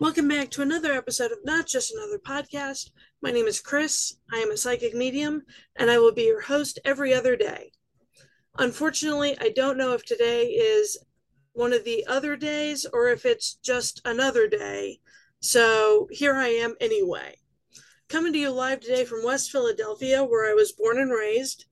Welcome back to another episode of Not Just Another Podcast. My name is Chris. I am a psychic medium, and I will be your host every other day. Unfortunately, I don't know if today is one of the other days or if it's just another day. So here I am anyway. Coming to you live today from West Philadelphia, where I was born and raised.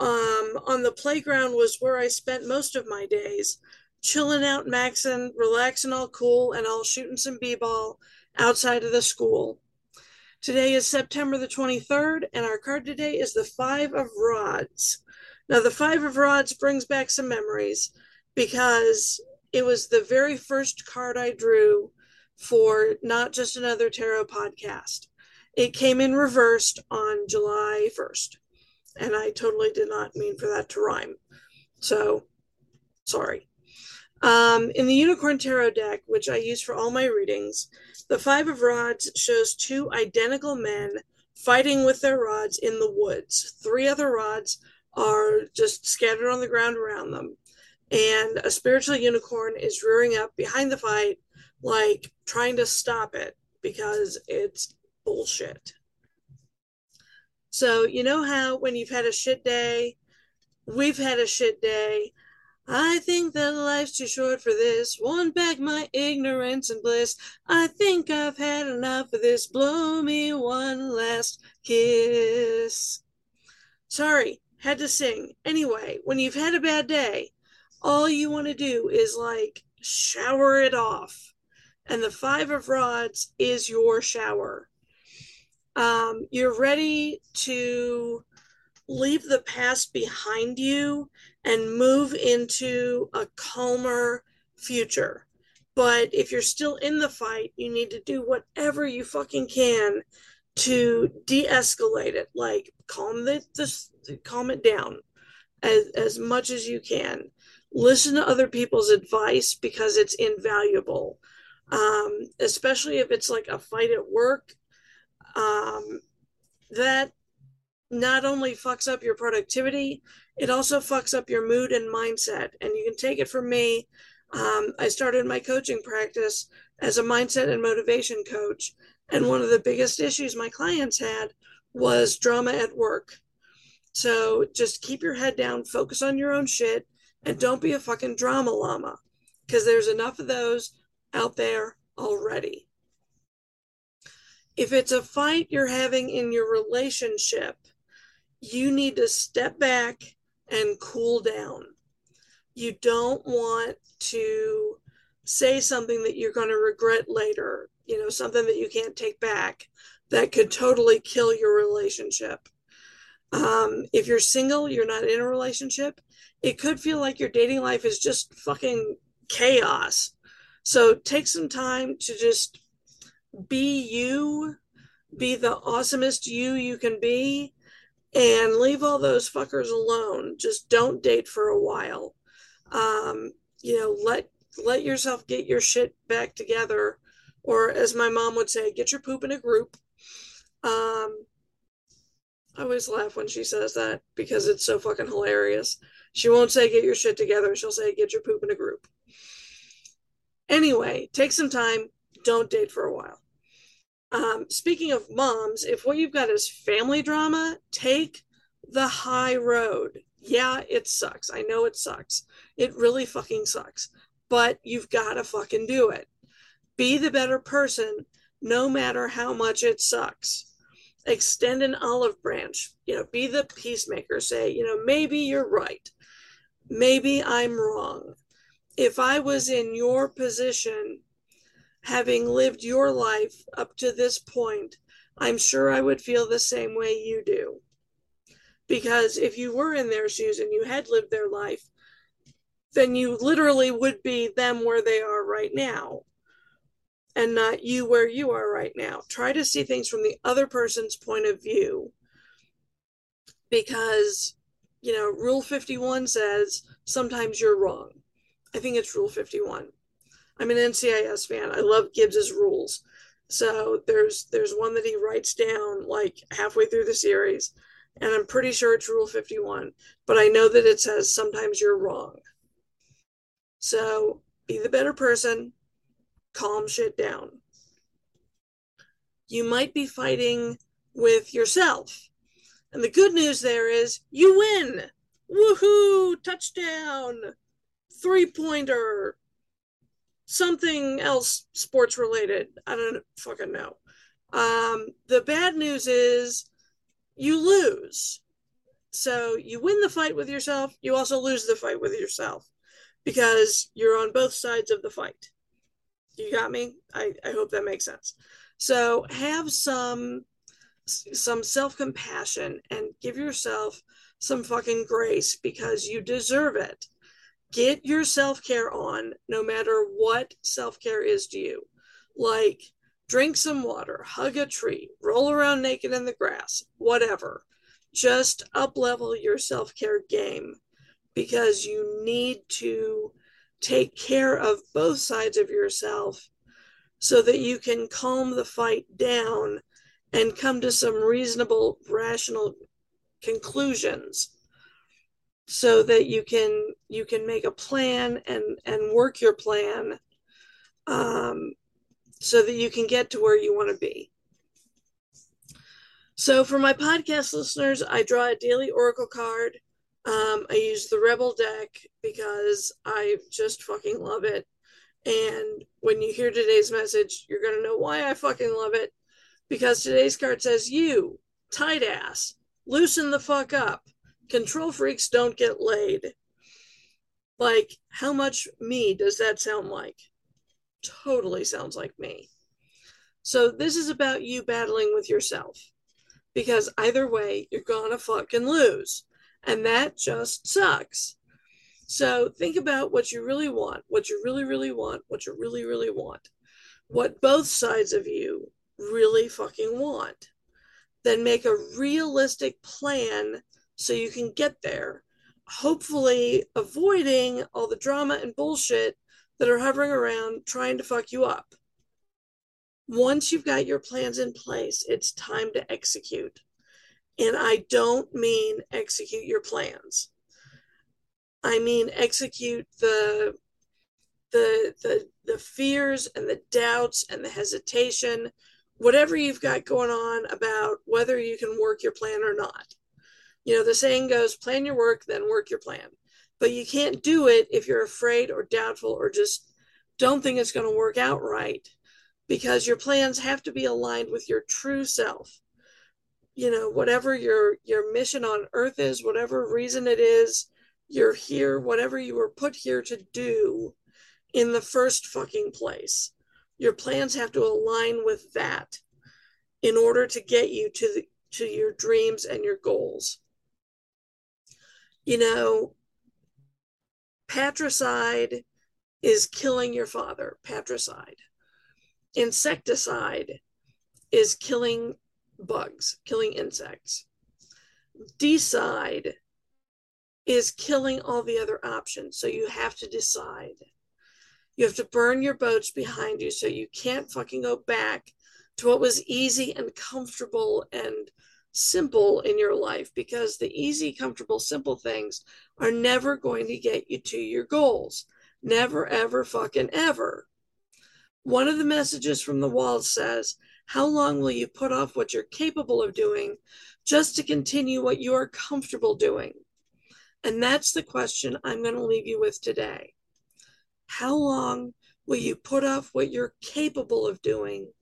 Um, on the playground was where I spent most of my days chilling out, maxing, relaxing all cool, and all shooting some b ball outside of the school. Today is September the 23rd, and our card today is the Five of Rods. Now, the Five of Rods brings back some memories because it was the very first card I drew for Not Just Another Tarot podcast. It came in reversed on July 1st, and I totally did not mean for that to rhyme. So, sorry. Um, in the Unicorn Tarot deck, which I use for all my readings, the Five of Rods shows two identical men fighting with their rods in the woods. Three other rods are just scattered on the ground around them. And a spiritual unicorn is rearing up behind the fight, like trying to stop it because it's bullshit. So, you know how when you've had a shit day, we've had a shit day, I think that life's too short for this. Want back my ignorance and bliss. I think I've had enough of this. Blow me one last kiss. Sorry, had to sing. Anyway, when you've had a bad day, all you want to do is like shower it off. And the Five of Rods is your shower. Um, you're ready to leave the past behind you and move into a calmer future. But if you're still in the fight, you need to do whatever you fucking can to de-escalate it. Like calm it, this, calm it down as, as much as you can. Listen to other people's advice because it's invaluable. Um, especially if it's like a fight at work. Um, that not only fucks up your productivity, it also fucks up your mood and mindset. And you can take it from me. Um, I started my coaching practice as a mindset and motivation coach. And one of the biggest issues my clients had was drama at work. So just keep your head down, focus on your own shit, and don't be a fucking drama llama because there's enough of those out there already. If it's a fight you're having in your relationship, you need to step back and cool down. You don't want to say something that you're going to regret later, you know, something that you can't take back that could totally kill your relationship. Um, if you're single, you're not in a relationship, it could feel like your dating life is just fucking chaos. So take some time to just be you, be the awesomest you you can be, and leave all those fuckers alone. Just don't date for a while. Um, you know, let let yourself get your shit back together, or as my mom would say, get your poop in a group. Um, I always laugh when she says that because it's so fucking hilarious. She won't say get your shit together. She'll say get your poop in a group. Anyway, take some time. Don't date for a while. Um, speaking of moms, if what you've got is family drama, take the high road. Yeah, it sucks. I know it sucks. It really fucking sucks. But you've got to fucking do it. Be the better person no matter how much it sucks. Extend an olive branch. You know, be the peacemaker. Say, you know, maybe you're right. Maybe I'm wrong. If I was in your position, having lived your life up to this point, I'm sure I would feel the same way you do. Because if you were in their shoes and you had lived their life, then you literally would be them where they are right now. and not you where you are right now. Try to see things from the other person's point of view because, you know, Rule 51 says sometimes you're wrong. I think it's Rule 51. I'm an NCIS fan. I love Gibbs's rules. So there's there's one that he writes down like halfway through the series, and I'm pretty sure it's Rule 51, but I know that it says sometimes you're wrong. So be the better person, calm shit down. You might be fighting with yourself. And the good news there is you win. Woohoo! Touchdown! Three pointer! Something else sports related. I don't fucking know. Um, the bad news is you lose. So you win the fight with yourself, you also lose the fight with yourself because you're on both sides of the fight. You got me? I, I hope that makes sense. So have some some self-compassion and give yourself some fucking grace because you deserve it. Get your self-care on no matter what self-care is to you. Like drink some water, hug a tree, roll around naked in the grass, whatever. Just up level your self-care game because you need to take care of both sides of yourself so that you can calm the fight down and come to some reasonable rational conclusions so that you can you can make a plan and and work your plan um, so that you can get to where you want to be so for my podcast listeners i draw a daily oracle card um, I use the Rebel deck because I just fucking love it. And when you hear today's message, you're going to know why I fucking love it. Because today's card says, You, tight ass, loosen the fuck up. Control freaks don't get laid. Like, how much me does that sound like? Totally sounds like me. So, this is about you battling with yourself. Because either way, you're gonna fucking lose. And that just sucks. So think about what you really want, what you really, really want, what you really, really want, what both sides of you really fucking want. Then make a realistic plan so you can get there, hopefully avoiding all the drama and bullshit that are hovering around trying to fuck you up. Once you've got your plans in place, it's time to execute. And I don't mean execute your plans. I mean execute the the the the fears and the doubts and the hesitation, whatever you've got going on about whether you can work your plan or not. You know, the saying goes, plan your work, then work your plan. But you can't do it if you're afraid or doubtful or just don't think it's going to work out right because your plans have to be aligned with your true self you know whatever your your mission on earth is whatever reason it is you're here whatever you were put here to do in the first fucking place your plans have to align with that in order to get you to the to your dreams and your goals you know patricide is killing your father patricide insecticide is killing bugs, killing insects. Decide is killing all the other options. So you have to decide. You have to burn your boats behind you so you can't fucking go back to what was easy and comfortable and simple in your life because the easy, comfortable, simple things are never going to get you to your goals. Never, ever, fucking ever. One of the messages from the wall says, how long will you put off what you're capable of doing just to continue what you are comfortable doing? And that's the question I'm going to leave you with today. How long will you put off what you're capable of doing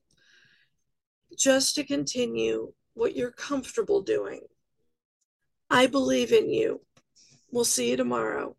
just to continue what you're comfortable doing? I believe in you. We'll see you tomorrow.